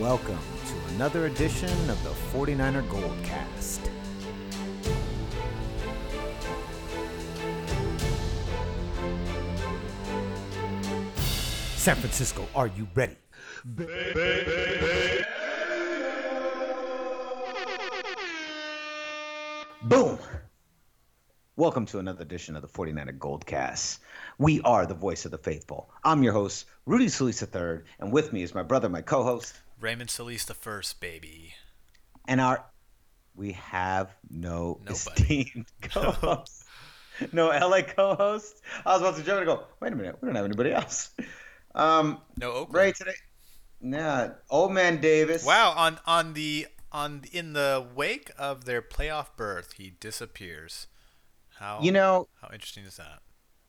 Welcome to another edition of the 49er Goldcast. San Francisco, are you ready? Boom! Welcome to another edition of the 49er Goldcast. We are the voice of the faithful. I'm your host, Rudy Solis III, and with me is my brother, my co-host, Raymond Solis the first, baby. and our we have no Nobody. esteemed co-host. no LA co-host. I was about to jump and go, wait a minute, we don't have anybody else. Um No Oakland. Ray today. Nah, old man Davis. Wow, on on the on in the wake of their playoff berth, he disappears. How You know, how interesting is that?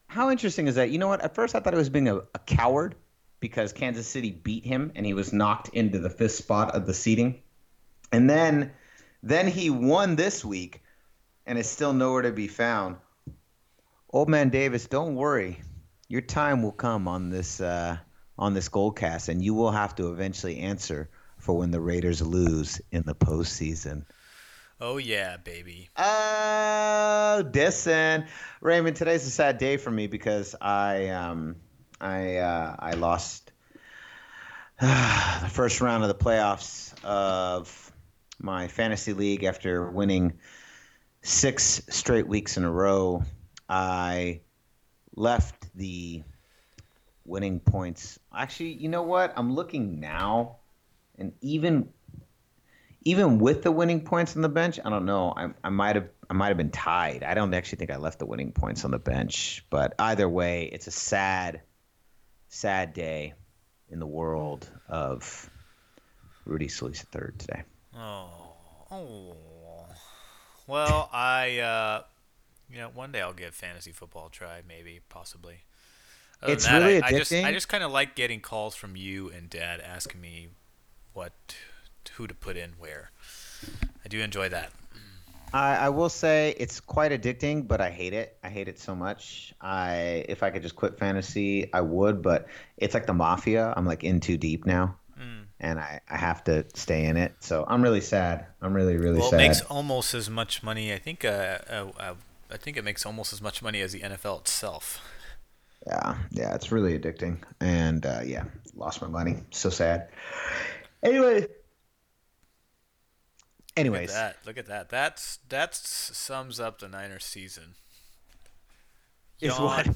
how interesting is that? You know what? At first I thought he was being a, a coward because Kansas City beat him and he was knocked into the fifth spot of the seating. And then then he won this week and is still nowhere to be found. Old man Davis, don't worry. Your time will come on this uh, on this gold cast and you will have to eventually answer for when the Raiders lose in the postseason. Oh yeah, baby. Oh, dissing. Raymond, today's a sad day for me because I um I uh, I lost the first round of the playoffs of my fantasy league after winning six straight weeks in a row. I left the winning points. Actually, you know what? I'm looking now, and even even with the winning points on the bench, I don't know. I, I might have I might have been tied. I don't actually think I left the winning points on the bench. But either way, it's a sad, sad day in the world of Rudy Solis III today. Oh, oh. Well, I uh, you know, one day I'll give fantasy football a try, maybe, possibly. Other It's that, really I, I just I just kind of like getting calls from you and Dad asking me what who to put in where. I do enjoy that. I, I will say it's quite addicting, but I hate it. I hate it so much. I if I could just quit fantasy, I would, but it's like the mafia. I'm like in too deep now. Mm. And I, I have to stay in it. So I'm really sad. I'm really, really sad Well, it makes almost as much money. I think. Uh, uh, uh, I think it makes almost as much money as the NFL itself. Yeah, yeah, it's really addicting, and uh, yeah, lost my money. So sad. Anyway, anyways, Look at that. Look at that. That's that sums up the Niners season. is Yawn. what.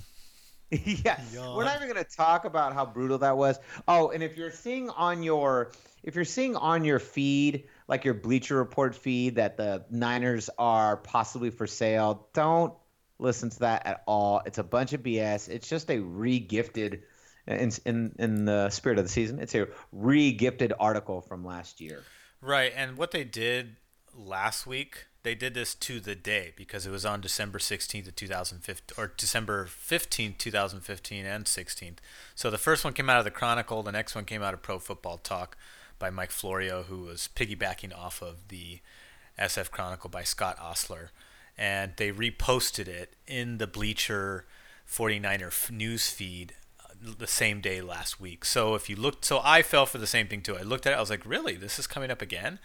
yeah, we're not even gonna talk about how brutal that was. Oh, and if you're seeing on your if you're seeing on your feed, like your Bleacher Report feed, that the Niners are possibly for sale, don't listen to that at all. It's a bunch of BS. It's just a re-gifted. In, in in the spirit of the season, it's a re-gifted article from last year. Right, and what they did last week, they did this to the day because it was on December 16th of 2015 or December 15th, 2015 and 16th. So the first one came out of the Chronicle, the next one came out of Pro Football Talk by Mike Florio who was piggybacking off of the SF Chronicle by Scott Ostler and they reposted it in the Bleacher 49er f- news feed the same day last week. So if you looked, so I fell for the same thing too. I looked at it, I was like, really, this is coming up again?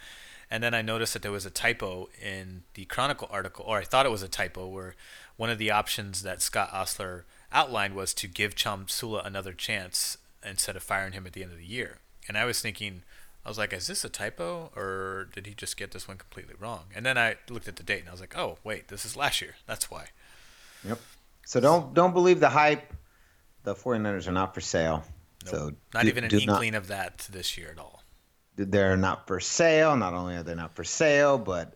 And then I noticed that there was a typo in the Chronicle article, or I thought it was a typo, where one of the options that Scott Ostler outlined was to give Tomsula another chance instead of firing him at the end of the year. And I was thinking, I was like, is this a typo, or did he just get this one completely wrong? And then I looked at the date, and I was like, oh, wait, this is last year. That's why. Yep. So don't don't believe the hype. The 49ers are not for sale. Nope. So not do- even an do not- inkling of that this year at all. they're not for sale. Not only are they not for sale, but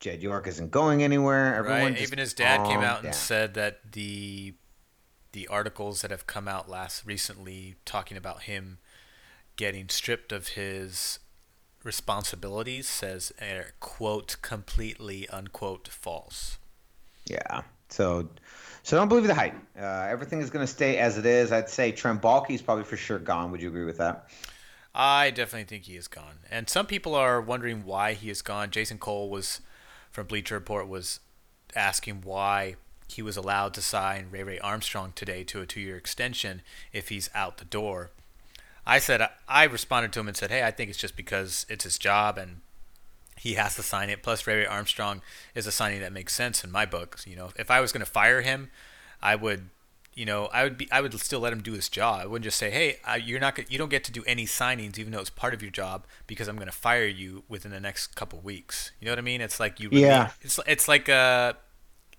Jed York isn't going anywhere. Everyone right. Even his dad came out and said that the the articles that have come out last recently talking about him getting stripped of his responsibilities says quote completely unquote false. Yeah. So, so don't believe the hype. Uh, everything is going to stay as it is. I'd say Trent Baalke is probably for sure gone. Would you agree with that? I definitely think he is gone. And some people are wondering why he is gone. Jason Cole was from Bleacher Report was asking why he was allowed to sign Ray Ray Armstrong today to a two-year extension if he's out the door. I said I responded to him and said, "Hey, I think it's just because it's his job and he has to sign it. Plus, Ray Ray Armstrong is a signing that makes sense in my book. You know, if I was going to fire him, I would, you know, I would be, I would still let him do his job. I wouldn't just say, hey, uh, you're not, you don't get to do any signings, even though it's part of your job, because I'm going to fire you within the next couple weeks. You know what I mean? It's like you, yeah, it's it's like a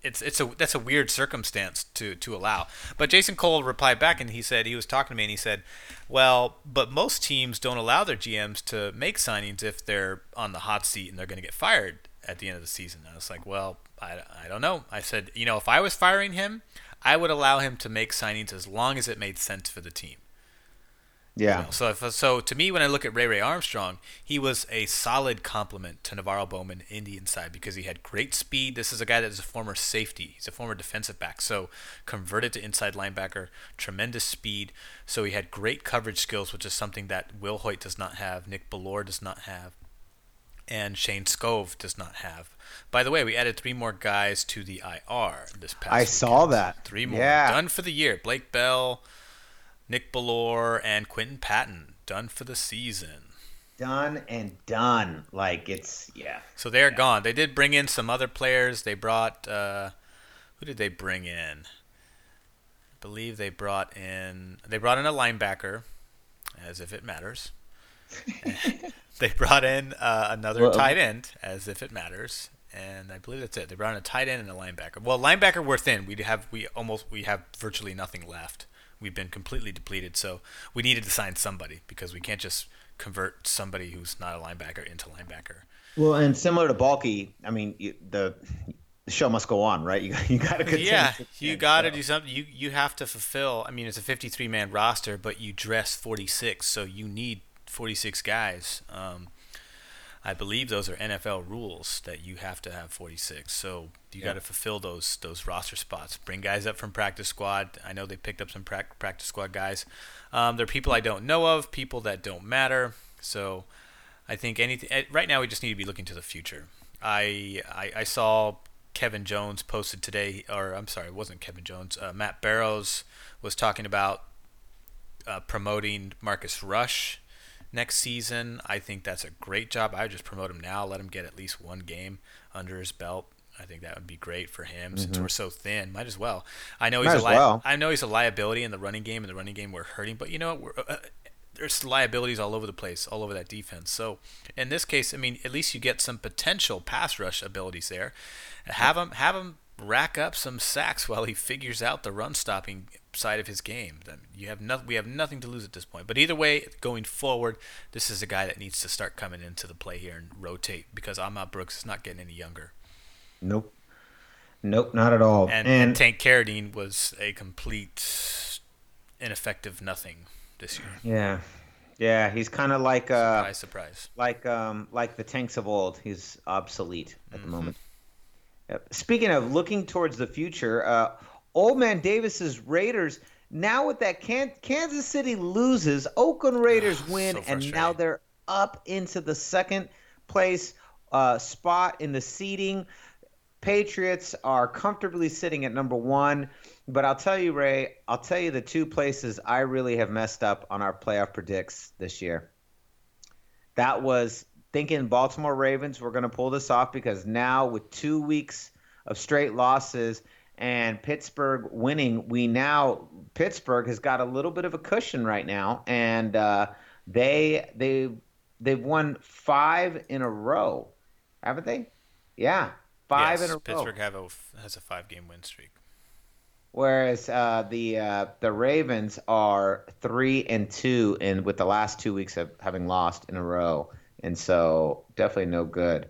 it's it's a that's a weird circumstance to to allow. But Jason Cole replied back and he said he was talking to me and he said, "Well, but most teams don't allow their GMs to make signings if they're on the hot seat and they're going to get fired at the end of the season." I was like, "Well, I, I don't know." I said, "You know, if I was firing him, I would allow him to make signings as long as it made sense for the team." Yeah. You know, so if, so to me, when I look at Ray Ray Armstrong, he was a solid complement to NaVorro Bowman in the inside because he had great speed. This is a guy that is a former safety. He's a former defensive back, so converted to inside linebacker. Tremendous speed. So he had great coverage skills, which is something that Wilhoite does not have, Nick Bellore does not have, and Shayne Skov does not have. By the way, we added three more guys to the IR this past. I weekend. saw that. Three more yeah. done for the year. Blake Bell. Nick Bellore and Quinton Patton done for the season. Done and done. Like it's yeah. So they're yeah. gone. They did bring in some other players. They brought uh, who did they bring in? I believe they brought in they brought in a linebacker, as if it matters. they brought in uh, another well, tight end, as if it matters, and I believe that's it. They brought in a tight end and a linebacker. Well, linebacker we're thin. We have we almost we have virtually nothing left we've been completely depleted. So we needed to sign somebody because we can't just convert somebody who's not a linebacker into linebacker. Well, and similar to Baalke, I mean, the the show must go on, right? You you got to continue. Yeah, you got to do something. You you have to fulfill. I mean, it's a 53 man roster, but you dress 46, so you need 46 guys. Um, I believe those are NFL rules that you have to have 46. So you yeah. got to fulfill those those roster spots. Bring guys up from practice squad. I know they picked up some pra- practice squad guys. Um, they're people I don't know of, people that don't matter. So I think anything eh, right now we just need to be looking to the future. I I, I saw Kevin Jones posted today, or I'm sorry, it wasn't Kevin Jones. Uh, Matt Barrows was talking about uh, promoting Marcus Rush next season. I think that's a great job. I would just promote him now, let him get at least one game under his belt. I think that would be great for him mm-hmm. since we're so thin. Might as well. I know he's Might a li- well. I know he's a liability in the running game. In the running game, we're hurting, but you know we're, uh, there's liabilities all over the place, all over that defense. So in this case, I mean, at least you get some potential pass rush abilities there. Have him have him rack up some sacks while he figures out the run stopping side of his game. Then you have no, we have nothing to lose at this point. But either way, going forward, this is a guy that needs to start coming into the play here and rotate because Ahmad Brooks is not getting any younger. Nope. Nope, not at all. And, and, and Tank Carradine was a complete ineffective nothing this year. Yeah. Yeah, he's kind of like uh surprise, surprise. Like um like the tanks of old. He's obsolete at mm-hmm. the moment. Speaking of looking towards the future, uh, Old Man Davis's Raiders now with that Can- Kansas City loses, Oakland Raiders win, so and now they're up into the second place uh, spot in the seeding. Patriots are comfortably sitting at number one. But I'll tell you, Ray, I'll tell you the two places I really have messed up on our playoff predicts this year. That was thinking Baltimore Ravens were going to pull this off because now with two weeks of straight losses and Pittsburgh winning, we now Pittsburgh has got a little bit of a cushion right now, and uh, they they they've won five in a row, haven't they? Yeah, five yes, in a Pittsburgh row. Pittsburgh a, has a five game win streak. Whereas uh, the uh, the Ravens are three and two, and with the last two weeks of having lost in a row and so definitely no good.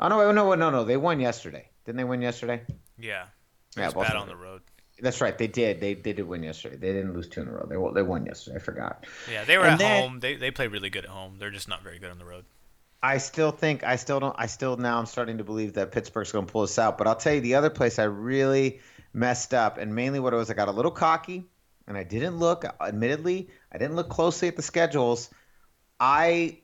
Oh no, no, no, no! They won yesterday. Didn't they win yesterday? Yeah. Yeah, bad on the road. That's right. They did. They, they did win yesterday. They didn't lose two in a row. They they won yesterday. I forgot. Yeah, they were and at then, home. They they play really good at home. They're just not very good on the road. I still think I still don't I still now I'm starting to believe that Pittsburgh's going to pull us out. But I'll tell you the other place I really messed up, and mainly what it was, I got a little cocky, and I didn't look. Admittedly, I didn't look closely at the schedules. I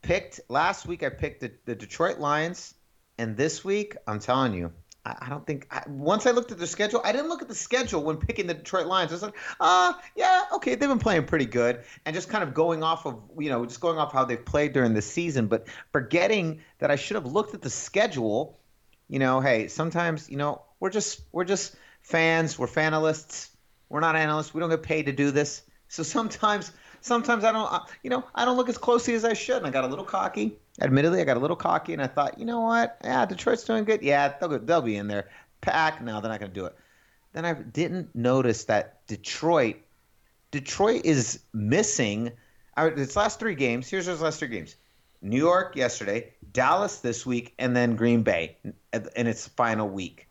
picked last week. I picked the, the Detroit Lions, and this week I'm telling you, I, don't think I, once I looked at the schedule, I didn't look at the schedule when picking the Detroit Lions. I was like, uh, yeah, okay, they've been playing pretty good, and just kind of going off of you know just going off how they've played during the season, but forgetting that I should have looked at the schedule. You know, hey, sometimes you know we're just we're just fans, we're fanalists, we're not analysts, we don't get paid to do this, so sometimes sometimes I don't, you know, I don't look as closely as I should. And I got a little cocky. Admittedly, I got a little cocky, and I thought, you know what? Yeah, Detroit's doing good. Yeah, they'll they'll be in there. Pack, no, they're not going to do it. Then I didn't notice that Detroit, Detroit is missing. Its last three games. Here's those last three games: New York yesterday, Dallas this week, and then Green Bay in its final week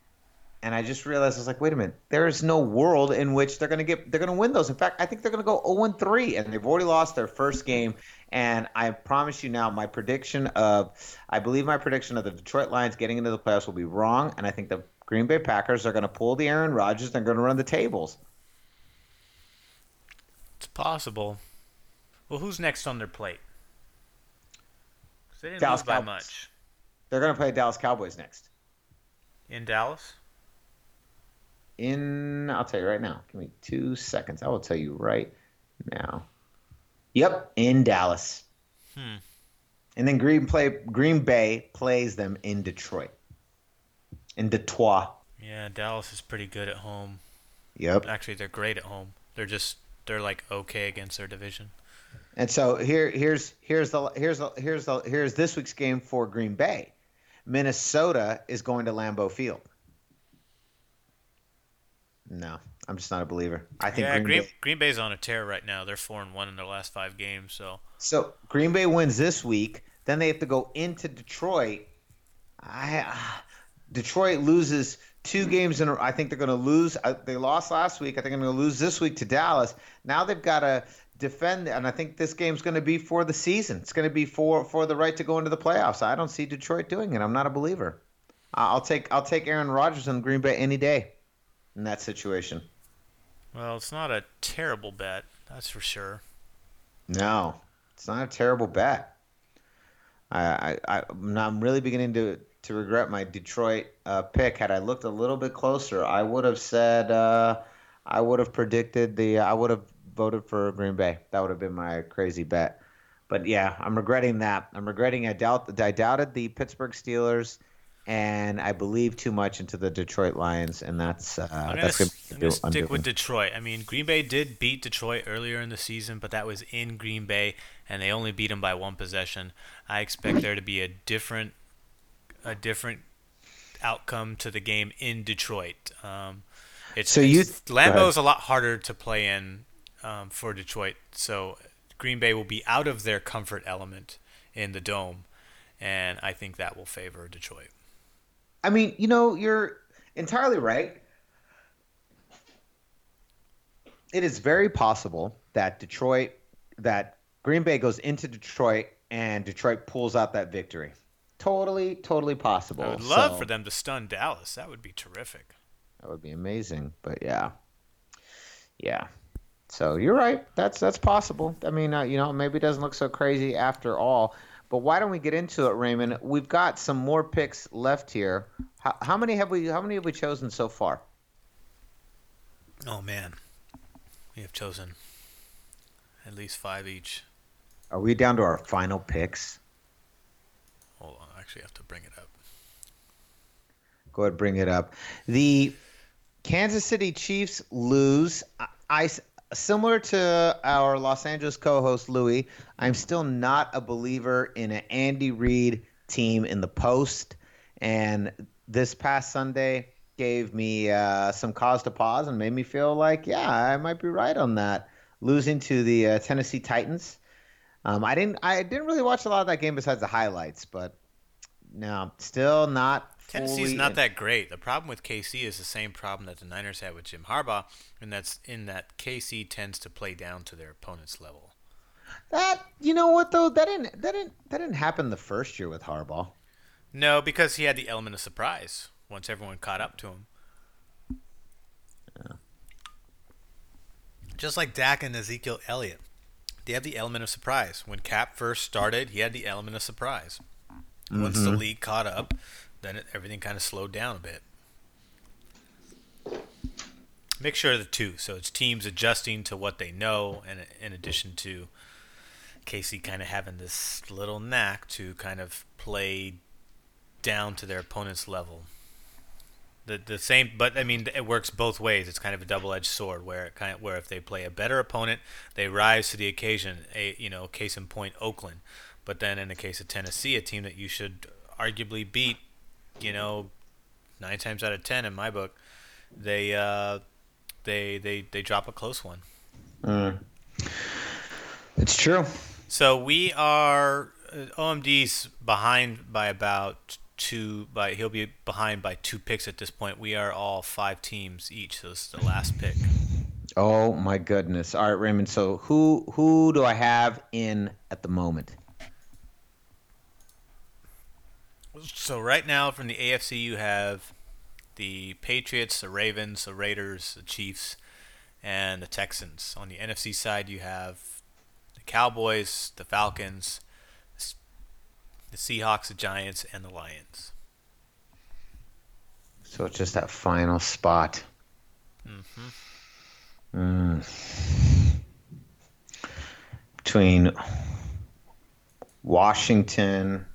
and I just realized I was like, wait a minute, there is no world in which they're gonna get they're gonna win those. In fact, I think they're gonna go 0 3, and they've already lost their first game. And I promise you now, my prediction of I believe my prediction of the Detroit Lions getting into the playoffs will be wrong, and I think the Green Bay Packers are gonna pull the Aaron Rodgers. They're gonna run the tables. It's possible. Well, who's next on their plate? They didn't Dallas lose by Cowboys. much. They're gonna play Dallas Cowboys next. In Dallas? In I'll tell you right now. Give me two seconds. I will tell you right now. Yep, in Dallas. Hmm. And then Green play Green Bay plays them in Detroit. In Detroit. Yeah, Dallas is pretty good at home. Yep. Actually, they're great at home. They're just they're like okay against their division. And so here here's here's the here's the here's the here's this week's game for Green Bay. Minnesota is going to Lambeau Field. No, I'm just not a believer. I think yeah, Green, Green, Bay. Green Bay's on a tear right now. They're four and one in their last five games. So So Green Bay wins this week. Then they have to go into Detroit. I uh, Detroit loses two games in. a I think they're going to lose. Uh, they lost last week. I think they're going to lose this week to Dallas. Now they've got to defend, and I think this game's going to be for the season. It's going to be for for the right to go into the playoffs. I don't see Detroit doing it. I'm not a believer. I'll take I'll take Aaron Rodgers on Green Bay any day in that situation. well, it's not a terrible bet. That's for sure. No, it's not a terrible bet. I, I, I I'm really beginning to to regret my Detroit uh, pick. Had I looked a little bit closer, I would have said uh, I would have predicted the I would have voted for Green Bay. That would have been my crazy bet. But yeah, I'm regretting that. I'm regretting I doubt I doubted the Pittsburgh Steelers, and I believe too much into the Detroit Lions, and that's uh, I'm gonna, that's gonna I'm gonna stick with. Detroit. I mean, Green Bay did beat Detroit earlier in the season, but that was in Green Bay, and they only beat them by one possession. I expect there to be a different, a different outcome to the game in Detroit. Um, it's, So you- it's- go ahead. A lot harder to play in um, for Detroit, so Green Bay will be out of their comfort element in the dome, and I think that will favor Detroit. I mean, you know, you're entirely right. It is very possible that Detroit, that Green Bay goes into Detroit and Detroit pulls out that victory. Totally, totally possible. I would love So, for them to stun Dallas. That would be terrific. That would be amazing. But yeah, yeah. So you're right. That's that's possible. I mean, uh, you know, maybe it doesn't look so crazy after all. But why don't we get into it, Raymond? We've got some more picks left here. How, how many have we? How many have we chosen so far? Oh man, we have chosen at least five each. Are we down to our final picks? Hold on, I actually have to bring it up. Go ahead, bring it up. The Kansas City Chiefs lose. I, I similar to our Los Angeles co-host Louis. I'm still not a believer in an Andy Reid team in the post, and this past Sunday gave me uh, some cause to pause and made me feel like, yeah, I might be right on that. Losing to the uh, Tennessee Titans. Um, I didn't. I didn't really watch a lot of that game besides the highlights, but no, still not. Tennessee's not in- that great. The problem with KC is the same problem that the Niners had with Jim Harbaugh, and that's in that KC tends to play down to their opponent's level. That you know what though that didn't that didn't that didn't happen the first year with Harbaugh. No, because he had the element of surprise once everyone caught up to him. Yeah. Just like Dak and Ezekiel Elliott, they have the element of surprise. When Cap first started, he had the element of surprise. Once the mm-hmm. league caught up, then it, everything kind of slowed down a bit. Mixture of the two. So it's teams adjusting to what they know, and in addition to KC kind of having this little knack to kind of play down to their opponent's level. The the same, but I mean, it works both ways. It's kind of a double-edged sword, where it kind of where if they play a better opponent, they rise to the occasion. A you know, case in point, Oakland. But then in the case of Tennessee, a team that you should arguably beat, you know, nine times out of ten in my book, they uh, they they they drop a close one. Mm. It's true. So we are uh, OMD's behind by about two. By he'll be behind by two picks at this point. We are all five teams each. So this is the last pick. Oh my goodness! All right, Raymond. So who who do I have in at the moment? So right now, from the AFC, you have the Patriots, the Ravens, the Raiders, the Chiefs, and the Texans. On the NFC side, you have the Cowboys, the Falcons, the Seahawks, the Giants, and the Lions. So it's just that final spot. Mm-hmm. Mm. Between Washington.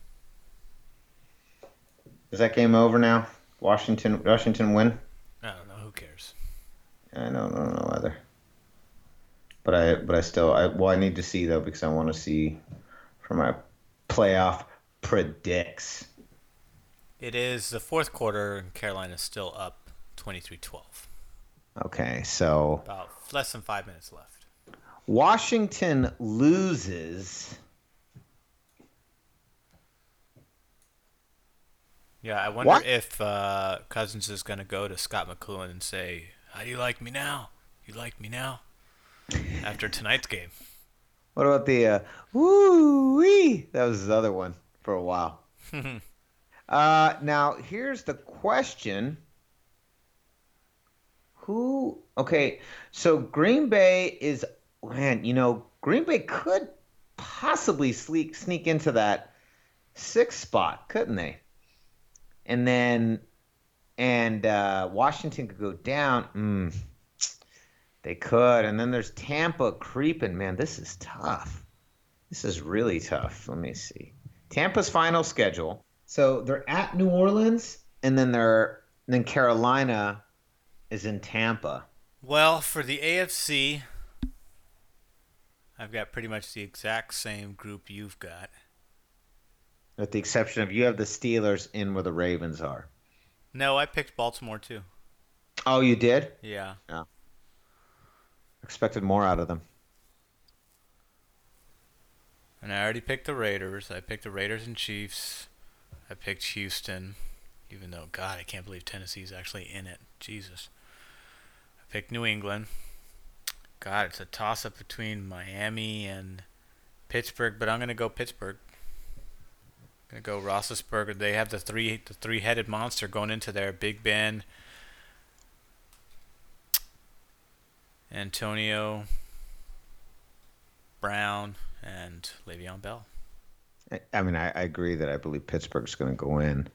Is that game over now? Washington Washington win? I don't know. Who cares? I don't, I don't know either. But I but I still I well I need to see though because I want to see for my playoff predicts. It is the fourth quarter, and Carolina's still up 23-12. Okay, so About less than five minutes left. Washington loses. Yeah, I wonder What? if uh, Cousins is going to go to Scot McCloughan and say, "How do you like me now? You like me now?" After tonight's game. What about the uh, woo wee? That was his other one for a while. uh, now here's the question: Who? Okay, so Green Bay is man. You know, Green Bay could possibly sneak sneak into that sixth spot, couldn't they? And then, and uh, Washington could go down. Mm, they could, and then there's Tampa creeping. Man, this is tough. This is really tough. Let me see. Tampa's final schedule. So they're at New Orleans, and then they're and then Carolina is in Tampa. Well, for the AFC, I've got pretty much the exact same group you've got. With the exception of you have the Steelers in where the Ravens are. No, I picked Baltimore too. Oh, you did? Yeah. Yeah. Expected more out of them. And I already picked the Raiders. I picked the Raiders and Chiefs. I picked Houston, even though God, I can't believe Tennessee's actually in it. Jesus. I picked New England. God, it's a toss up between Miami and Pittsburgh, but I'm gonna go Pittsburgh. Gonna go Roethlisberger. They have the three the three headed monster going into there. Big Ben, Antonio Brown, and Le'Veon Bell. I, I mean, I, I agree that I believe Pittsburgh's going to go in.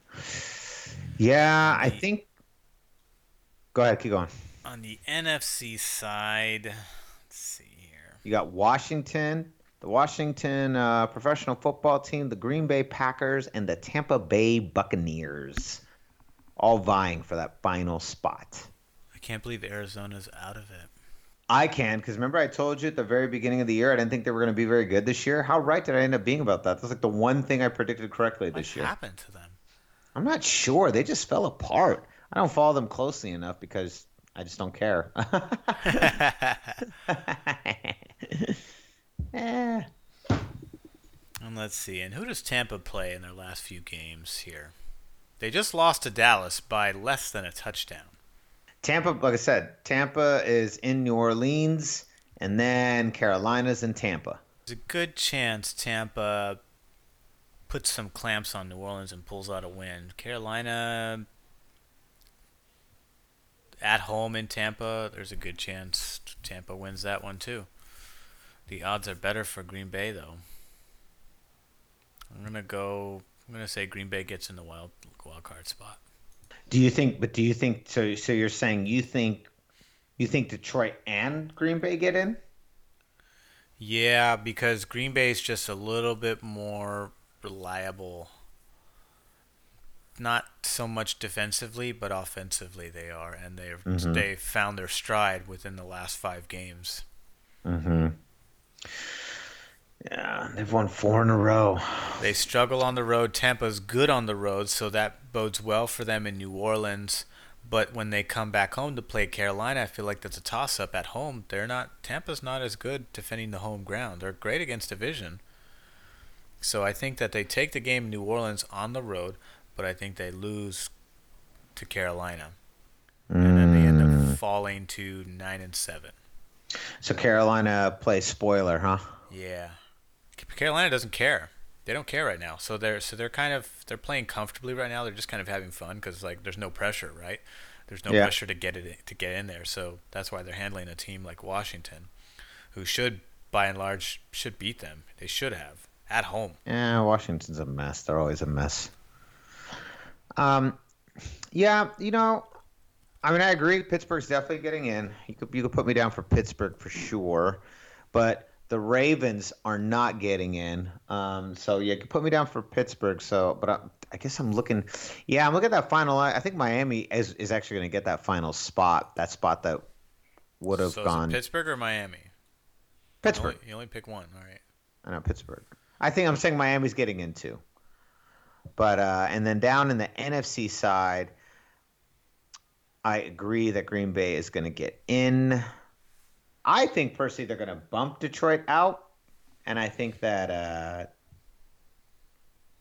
Yeah, I think. Go ahead, keep going. On the NFC side, let's see here. You got Washington, the Washington uh, professional football team, the Green Bay Packers, and the Tampa Bay Buccaneers, all vying for that final spot. I can't believe Arizona's out of it. I can, because remember I told you at the very beginning of the year I didn't think they were going to be very good this year. How right did I end up being about that? That's like the one thing I predicted correctly this year. What happened to them? I'm not sure. They just fell apart. I don't follow them closely enough because I just don't care. Eh. And let's see. And who does Tampa play in their last few games here? They just lost to Dallas by less than a touchdown. Tampa, like I said, Tampa is in New Orleans, and then Carolina's in Tampa. There's a good chance Tampa puts some clamps on New Orleans and pulls out a win. Carolina at home in Tampa, there's a good chance Tampa wins that one too. The odds are better for Green Bay though. I'm gonna go. I'm gonna say Green Bay gets in the wild wild card spot. Do you think? But do you think? So, so you're saying you think You think Detroit and Green Bay get in? Yeah, because Green Bay is just a little bit more reliable. Not so much defensively, but offensively they are, and they've mm-hmm. they found their stride within the last five games. Mm-hmm. Yeah, they've won four in a row. They struggle on the road. Tampa's good on the road, so that bodes well for them in New Orleans. But when they come back home to play Carolina, I feel like that's a toss up at home. They're not Tampa's not as good defending the home ground. They're great against division. So I think that they take the game in New Orleans on the road, but I think they lose to Carolina. Mm. And then they end up mm. falling to nine and seven. So Carolina plays spoiler, huh? Yeah. Carolina doesn't care they don't care right now. So they're so they're kind of they're playing comfortably right now. They're just kind of having fun because like there's no pressure, right? There's no yeah. pressure to get it to get in there. So that's why they're handling a team like Washington, who should by and large should beat them. They should have at home. Yeah, Washington's a mess. They're always a mess. Um, yeah, you know, I mean, I agree. Pittsburgh's definitely getting in. You could you could put me down for Pittsburgh for sure, but the Ravens are not getting in. Um, so yeah, you can put me down for Pittsburgh. So, but I, I, guess I'm looking. Yeah, I'm looking at that final. I think Miami is is actually going to get that final spot. That spot that would have so gone. Pittsburgh or Miami? Pittsburgh. You only, you only, pick one. All right. I know Pittsburgh. I think I'm saying Miami's getting in too. But uh, and then down in the NFC side, I agree that Green Bay is going to get in. I think personally they're going to bump Detroit out, and I think that uh,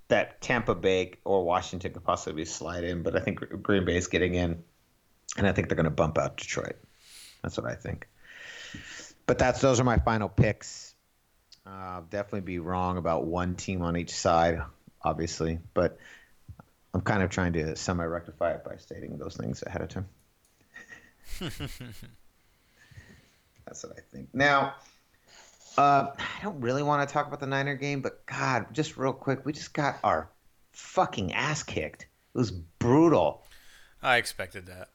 that Tampa Bay or Washington could possibly slide in, but I think Green Bay is getting in, and I think they're going to bump out Detroit. That's what I think. But that's those are my final picks. Uh, definitely be wrong about one team on each side, obviously, but I'm kind of trying to semi rectify it by stating those things ahead of time. That's what I think. Now, uh, I don't really want to talk about the Niner game, but God, just real quick, we just got our fucking ass kicked. It was brutal. I expected that.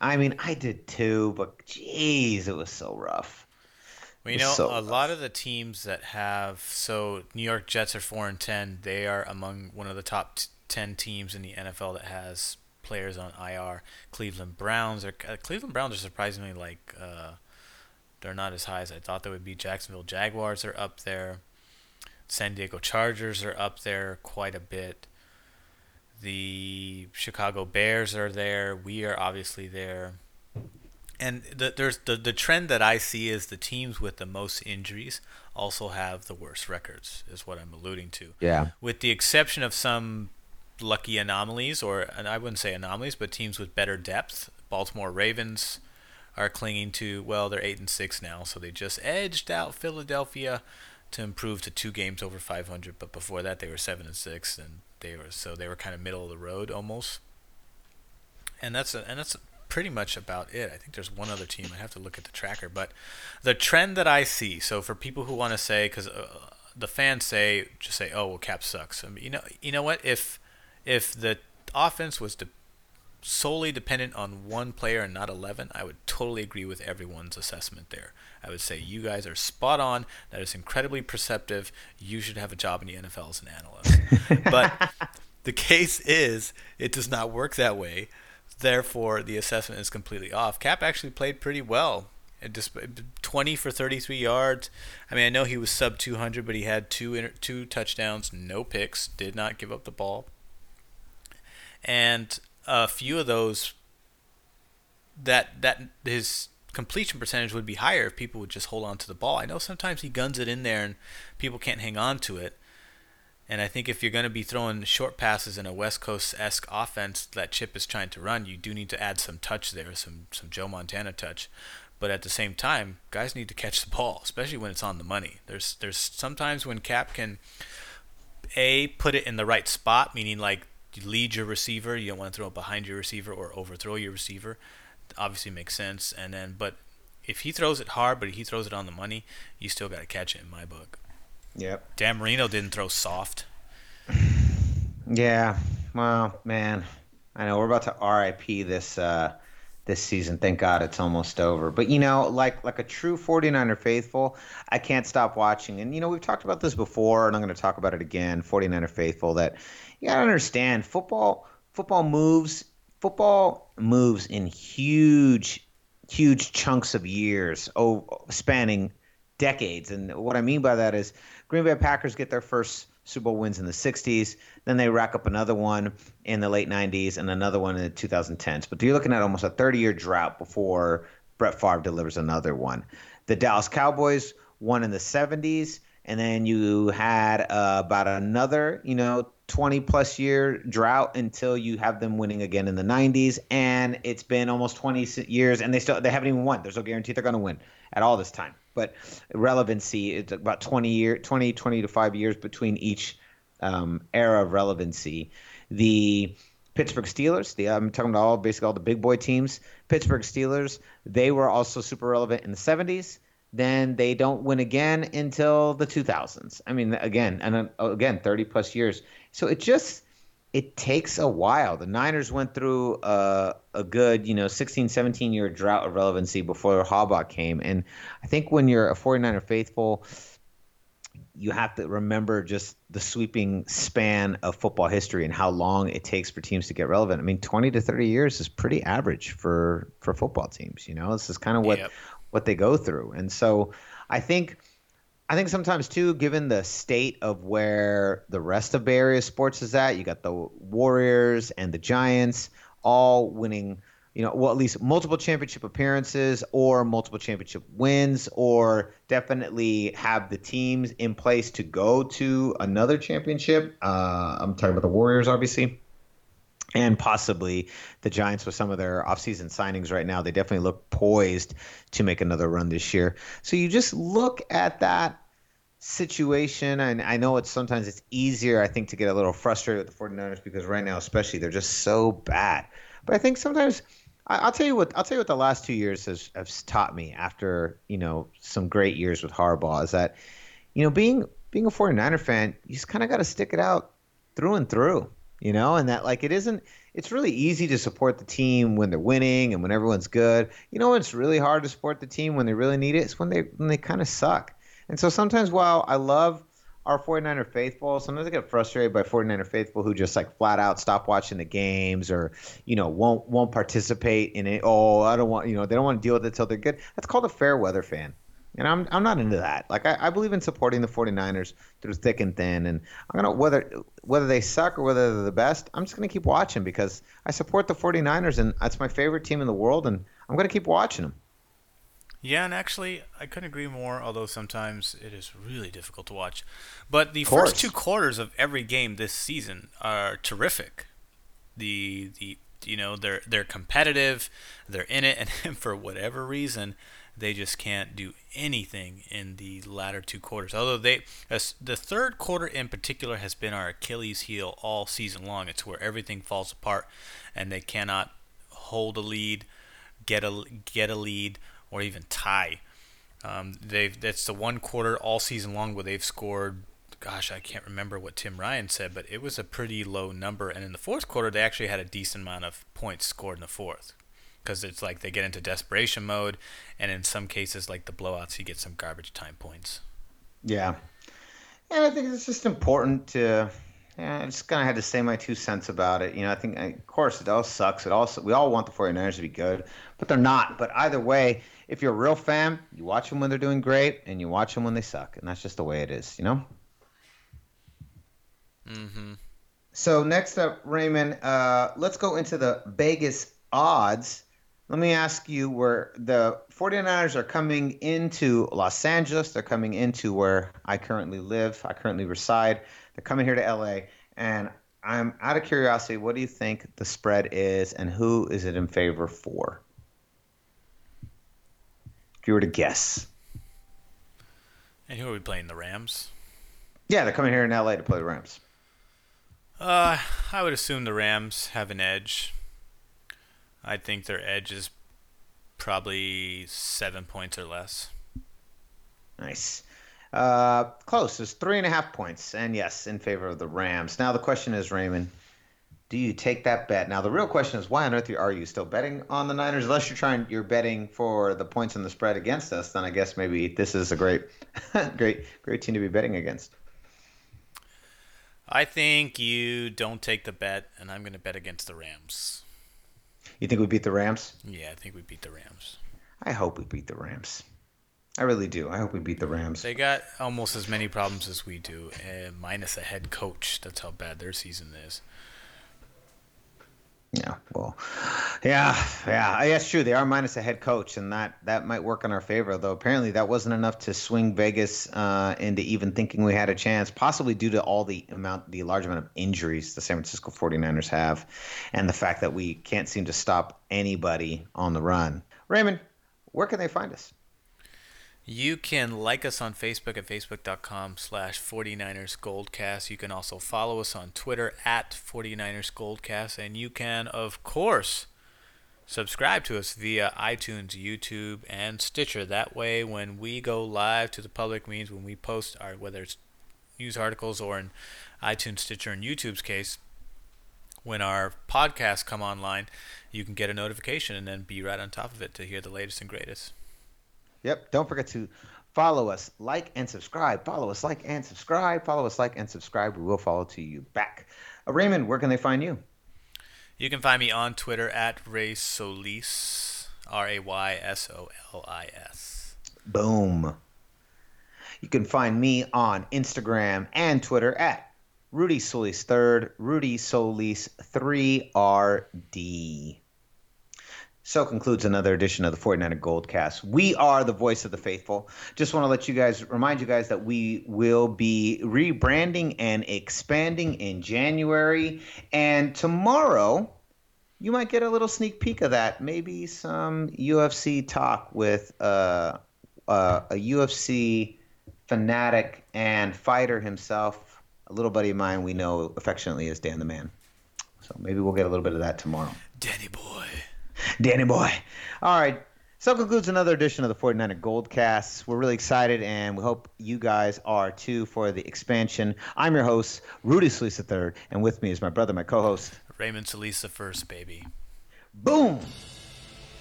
I mean, I did too, but jeez, it was so rough. Well, you know, so a rough. lot of the teams that have so New York Jets are four and ten. They are among one of the top t- ten teams in the NFL that has players on IR. Cleveland Browns are uh, Cleveland Browns are surprisingly like uh, they're not as high as I thought they would be. Jacksonville Jaguars are up there. San Diego Chargers are up there quite a bit. The Chicago Bears are there. We are obviously there. And the, there's the, the trend that I see is the teams with the most injuries also have the worst records, is what I'm alluding to. Yeah. With the exception of some lucky anomalies, or and I wouldn't say anomalies, but teams with better depth. Baltimore Ravens, are clinging to. Well, they're eight and six now, so they just edged out Philadelphia to improve to two games over 500. But before that, they were seven and six, and they were so they were kind of middle of the road almost. And that's a, and that's pretty much about it. I think there's one other team. I have to look at the tracker, but the trend that I see. So for people who want to say, because uh, the fans say, just say, oh well, Cap sucks. I mean, you know, you know what? If if the offense was to solely dependent on one player and not 11, I would totally agree with everyone's assessment there. I would say you guys are spot on. That is incredibly perceptive. You should have a job in the NFL as an analyst. but the case is, it does not work that way. Therefore, the assessment is completely off. Cap actually played pretty well. Just 20 for 33 yards. I mean, I know he was sub 200, but he had two two touchdowns, no picks, did not give up the ball. And a few of those that that his completion percentage would be higher if people would just hold on to the ball. I know sometimes he guns it in there and people can't hang on to it. And I think if you're going to be throwing short passes in a West Coast esque offense that Chip is trying to run, you do need to add some touch there, some some Joe Montana touch. But at the same time, guys need to catch the ball, especially when it's on the money. There's there's sometimes when Cap can a put it in the right spot, meaning like lead your receiver. You don't want to throw it behind your receiver or overthrow your receiver. Obviously makes sense. And then, but if he throws it hard, but he throws it on the money, you still got to catch it in my book. Yep. Dan Marino didn't throw soft. Yeah. Well, man, I know we're about to RIP this uh, this season. Thank God it's almost over. But you know, like like a true 49er faithful, I can't stop watching. And you know, we've talked about this before and I'm going to talk about it again. 49er faithful that you got to understand football football moves football moves in huge huge chunks of years oh spanning decades. And what I mean by that is Green Bay Packers get their first Super Bowl wins in the 60s. Then they rack up another one in the late 90s and another one in the 2010s. But you're looking at almost a 30 year drought before Brett Favre delivers another one. The Dallas Cowboys won in the 70s. And then you had uh, about another, you know, 20 plus year drought until you have them winning again in the 90s. And it's been almost 20 years, and they still they haven't even won. There's no guarantee they're going to win at all this time but relevancy it's about 20 year 20 20 to 5 years between each um, era of relevancy the Pittsburgh Steelers, the I'm talking about all basically all the big boy teams. Pittsburgh Steelers, they were also super relevant in the 70s. Then they don't win again until the 2000s. I mean, again, and again, 30 plus years. So it just it takes a while. The Niners went through a, a good, you know, 16, 17 year drought of relevancy before Harbaugh came. And I think when you're a 49er faithful, you have to remember just the sweeping span of football history and how long it takes for teams to get relevant. I mean, 20 to 30 years is pretty average for for football teams, you know. This is kind of what yep. what they go through. And so I think – I think sometimes too, given the state of where the rest of Bay Area sports is at, you got the Warriors and the Giants all winning, you know, well at least multiple championship appearances or multiple championship wins, or definitely have the teams in place to go to another championship. Uh, I'm talking about the Warriors, obviously and possibly the Giants with some of their offseason signings right now. They definitely look poised to make another run this year. So you just look at that situation and I know it's sometimes it's easier I think to get a little frustrated with the 49ers because right now especially they're just so bad. But I think sometimes I, will tell you what I'll tell you what the last two years has, has taught me after, you know, some great years with Harbaugh is that, you know, being being a 49er fan, you just kind of got to stick it out through and through you know, and that like it isn't. It's really easy to support the team when they're winning and when everyone's good. You know, it's really hard to support the team when they really need it. It's when they when they kind of suck. And so sometimes, while I love our 49er faithful, sometimes I get frustrated by 49er faithful who just like flat out stop watching the games or you know won't won't participate in it. Oh, I don't want you know they don't want to deal with it till they're good. That's called a fair weather fan. And I'm I'm not into that. Like I, I believe in supporting the 49ers through thick and thin. And I'm gonna whether whether they suck or whether they're the best, I'm just gonna keep watching because I support the 49ers and that's my favorite team in the world and I'm gonna keep watching them. Yeah, and actually, I couldn't agree more. Although sometimes it is really difficult to watch, but the first two quarters of every game this season are terrific. The the you know they're they're competitive, they're in it, and for whatever reason, they just can't do anything in the latter two quarters. Although they, the third quarter in particular has been our Achilles heel all season long. It's where everything falls apart, and they cannot hold a lead, get a get a lead, or even tie. Um, they've that's the one quarter all season long where they've scored. Gosh, I can't remember what Tim Ryan said, but it was a pretty low number. And in the fourth quarter, they actually had a decent amount of points scored in the fourth because it's like they get into desperation mode, and in some cases, like the blowouts, you get some garbage time points. Yeah, and I think it's just important to. Yeah, I just kind of had to say my two cents about it. You know, I think, of course, it all sucks. It also, we all want the 49ers to be good, but they're not. But either way, if you're a real fan, you watch them when they're doing great, and you watch them when they suck, and that's just the way it is. You know. Mm-hmm. So next up, Raymond, uh, let's go into the Vegas odds let me ask you where the 49ers are coming into Los Angeles. They're coming into where I currently live. I currently reside. They're coming here to LA. And I'm out of curiosity, what do you think the spread is and who is it in favor for? If you were to guess. And who are we playing? The Rams? Yeah, they're coming here in LA to play the Rams. Uh, I would assume the Rams have an edge. I think their edge is probably seven points or less. Nice. Uh, close. It's three and a half points, and yes, in favor of the Rams. Now the question is, Raymond, do you take that bet? Now the real question is why on earth are you still betting on the Niners? Unless you're trying you're betting for the points in the spread against us, then I guess maybe this is a great great great team to be betting against. I think you don't take the bet, and I'm going to bet against the Rams. You think we beat the Rams? Yeah, I think we beat the Rams. I hope we beat the Rams. I really do. I hope we beat the Rams. They got almost as many problems as we do, minus a head coach. That's how bad their season is. Yeah, well, yeah, yeah, that's true. They are minus a head coach, and that that might work in our favor. Though apparently that wasn't enough to swing Vegas uh, into even thinking we had a chance, possibly due to all the amount, the large amount of injuries the San Francisco 49ers have, and the fact that we can't seem to stop anybody on the run. Raymond, where can they find us? You can like us on Facebook at facebook.com slash 49ers Goldcast. You can also follow us on Twitter at 49ers Goldcast. And you can, of course, subscribe to us via iTunes, YouTube, and Stitcher. That way, when we go live to the public, means when we post our, whether it's news articles or in iTunes, Stitcher, and YouTube's case, when our podcasts come online, you can get a notification and then be right on top of it to hear the latest and greatest. Yep. Don't forget to follow us, like, and subscribe. Follow us, like, and subscribe. Follow us, like, and subscribe. We will follow to you back. Uh, Raymond, where can they find you? You can find me on Twitter at Ray Solis, R A Y S O L I S. Boom. You can find me on Instagram and Twitter at Rudy Solis third, Rudy Solis three R D. So concludes another edition of the 49er Goldcast. We are the voice of the faithful. Just want to let you guys remind you guys that we will be rebranding and expanding in January. And tomorrow, you might get a little sneak peek of that. Maybe some UFC talk with uh, uh, a UFC fanatic and fighter himself, a little buddy of mine we know affectionately as Dan the Man. So maybe we'll get a little bit of that tomorrow. Danny boy. Danny boy. All right. So concludes another edition of the 49er Goldcast. We're really excited, and we hope you guys are too for the expansion. I'm your host, Rudy Solis III, and with me is my brother, my co-host, Raymond Salisa first, baby. Boom!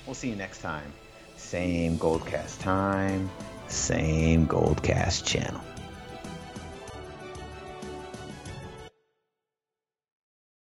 We'll see you next time. Same Goldcast time, same Goldcast channel.